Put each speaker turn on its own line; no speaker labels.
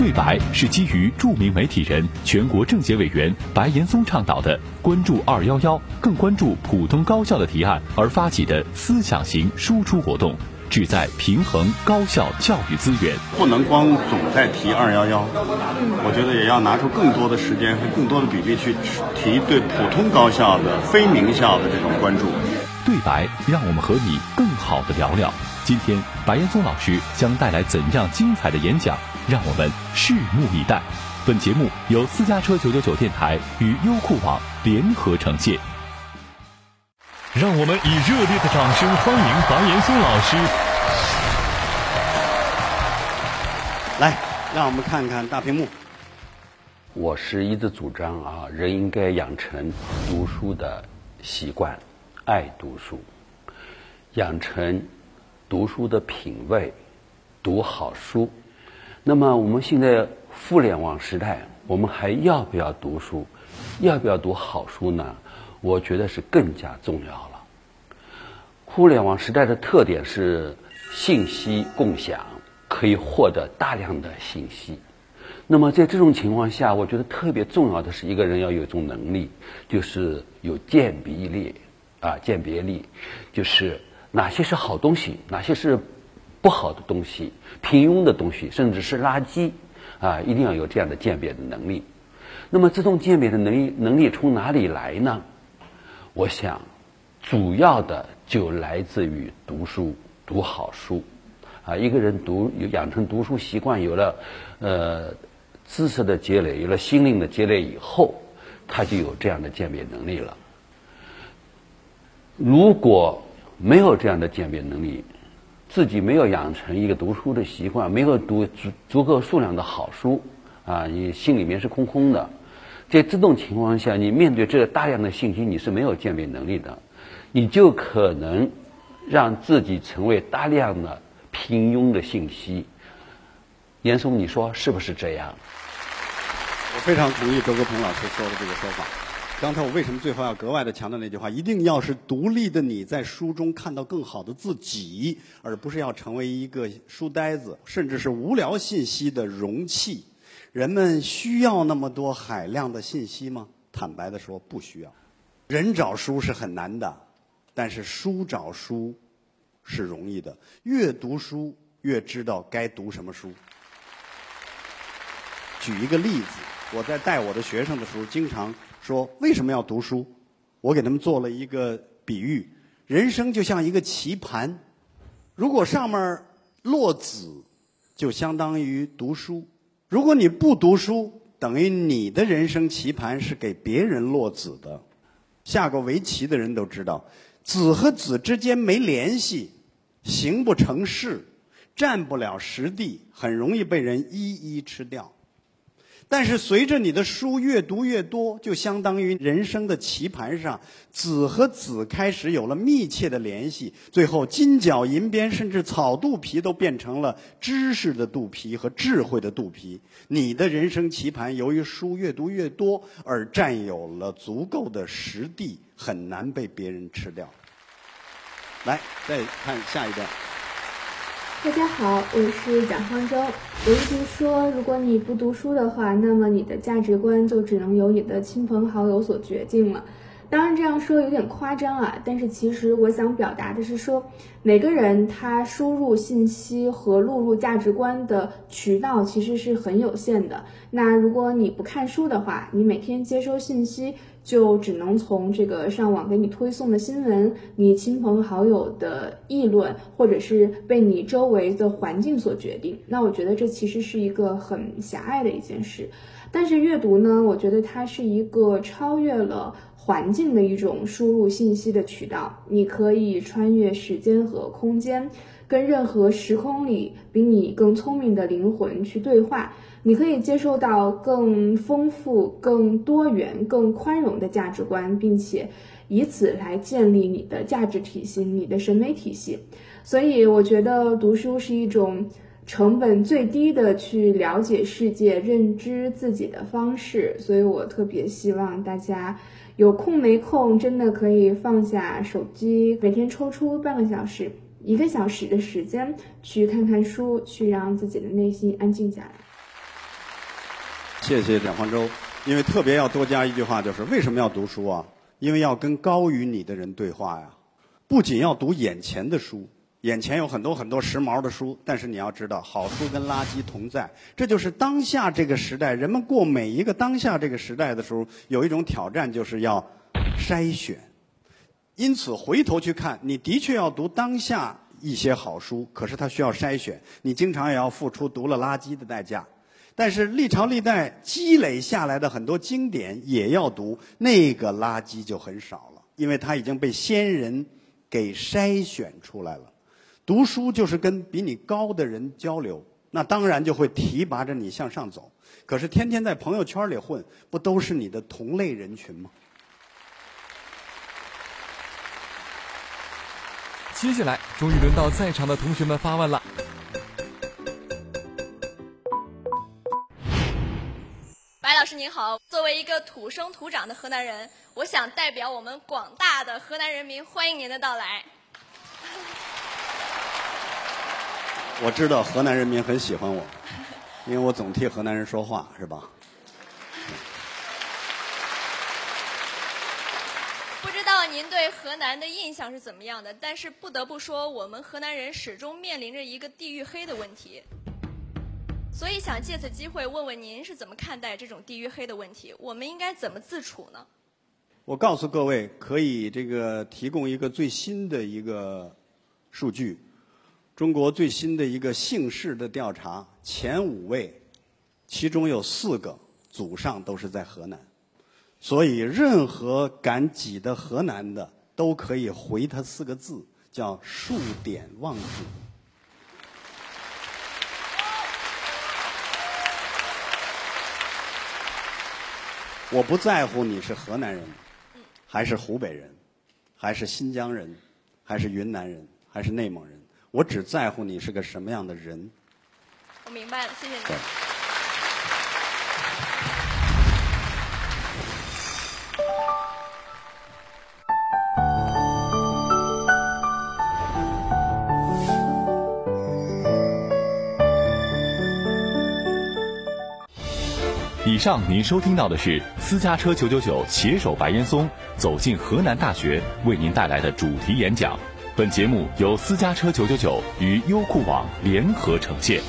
对白是基于著名媒体人、全国政协委员白岩松倡导的“关注二幺幺，更关注普通高校”的提案而发起的思想型输出活动，旨在平衡高校教育资源。
不能光总在提二幺幺，我觉得也要拿出更多的时间和更多的比例去提对普通高校的非名校的这种关注。
对白，让我们和你更好的聊聊。今天，白岩松老师将带来怎样精彩的演讲？让我们拭目以待。本节目由私家车九九九电台与优酷网联合呈现。让我们以热烈的掌声欢迎白岩松老师。
来，让我们看看大屏幕。
我是一直主张啊，人应该养成读书的习惯，爱读书，养成读书的品味，读好书。那么我们现在互联网时代，我们还要不要读书？要不要读好书呢？我觉得是更加重要了。互联网时代的特点是信息共享，可以获得大量的信息。那么在这种情况下，我觉得特别重要的是一个人要有一种能力，就是有鉴别力啊，鉴别力，就是哪些是好东西，哪些是。不好的东西、平庸的东西，甚至是垃圾，啊，一定要有这样的鉴别的能力。那么，这种鉴别的能力能力从哪里来呢？我想，主要的就来自于读书，读好书。啊，一个人读养成读书习惯，有了呃知识的积累，有了心灵的积累以后，他就有这样的鉴别能力了。如果没有这样的鉴别能力，自己没有养成一个读书的习惯，没有读足足够数量的好书，啊，你心里面是空空的。在这种情况下，你面对这大量的信息，你是没有鉴别能力的，你就可能让自己成为大量的平庸的信息。严嵩，你说是不是这样？
我非常同意周国平老师说的这个说法。刚才我为什么最后要格外的强调那句话？一定要是独立的你在书中看到更好的自己，而不是要成为一个书呆子，甚至是无聊信息的容器。人们需要那么多海量的信息吗？坦白的说，不需要。人找书是很难的，但是书找书是容易的。越读书，越知道该读什么书。举一个例子，我在带我的学生的时候，经常。说为什么要读书？我给他们做了一个比喻：人生就像一个棋盘，如果上面落子，就相当于读书；如果你不读书，等于你的人生棋盘是给别人落子的。下过围棋的人都知道，子和子之间没联系，形不成势，占不了实地，很容易被人一一吃掉。但是随着你的书越读越多，就相当于人生的棋盘上子和子开始有了密切的联系，最后金角银边甚至草肚皮都变成了知识的肚皮和智慧的肚皮。你的人生棋盘由于书越读越多而占有了足够的实地，很难被别人吃掉。来，再看下一段。
大家好，我是蒋方舟。我一直说，如果你不读书的话，那么你的价值观就只能由你的亲朋好友所决定了。当然这样说有点夸张啊，但是其实我想表达的是说，每个人他输入信息和录入价值观的渠道其实是很有限的。那如果你不看书的话，你每天接收信息。就只能从这个上网给你推送的新闻、你亲朋好友的议论，或者是被你周围的环境所决定。那我觉得这其实是一个很狭隘的一件事。但是阅读呢，我觉得它是一个超越了环境的一种输入信息的渠道。你可以穿越时间和空间，跟任何时空里比你更聪明的灵魂去对话。你可以接受到更丰富、更多元、更宽容的价值观，并且以此来建立你的价值体系、你的审美体系。所以，我觉得读书是一种成本最低的去了解世界、认知自己的方式。所以我特别希望大家有空没空，真的可以放下手机，每天抽出半个小时、一个小时的时间去看看书，去让自己的内心安静下来。
谢谢蒋方舟。因为特别要多加一句话，就是为什么要读书啊？因为要跟高于你的人对话呀。不仅要读眼前的书，眼前有很多很多时髦的书，但是你要知道，好书跟垃圾同在。这就是当下这个时代，人们过每一个当下这个时代的时候，有一种挑战，就是要筛选。因此，回头去看，你的确要读当下一些好书，可是它需要筛选，你经常也要付出读了垃圾的代价。但是历朝历代积累下来的很多经典也要读，那个垃圾就很少了，因为它已经被先人给筛选出来了。读书就是跟比你高的人交流，那当然就会提拔着你向上走。可是天天在朋友圈里混，不都是你的同类人群吗？
接下来，终于轮到在场的同学们发问了。
白老师您好，作为一个土生土长的河南人，我想代表我们广大的河南人民欢迎您的到来。
我知道河南人民很喜欢我，因为我总替河南人说话，是吧？
不知道您对河南的印象是怎么样的？但是不得不说，我们河南人始终面临着一个地域黑的问题。所以想借此机会问问您是怎么看待这种地域黑的问题？我们应该怎么自处呢？
我告诉各位，可以这个提供一个最新的一个数据，中国最新的一个姓氏的调查，前五位，其中有四个祖上都是在河南，所以任何敢挤的河南的都可以回他四个字，叫数典忘祖。我不在乎你是河南人，还是湖北人，还是新疆人，还是云南人，还是内蒙人，我只在乎你是个什么样的人。
我明白了，谢谢你。
以上您收听到的是私家车九九九携手白岩松走进河南大学为您带来的主题演讲。本节目由私家车九九九与优酷网联合呈现。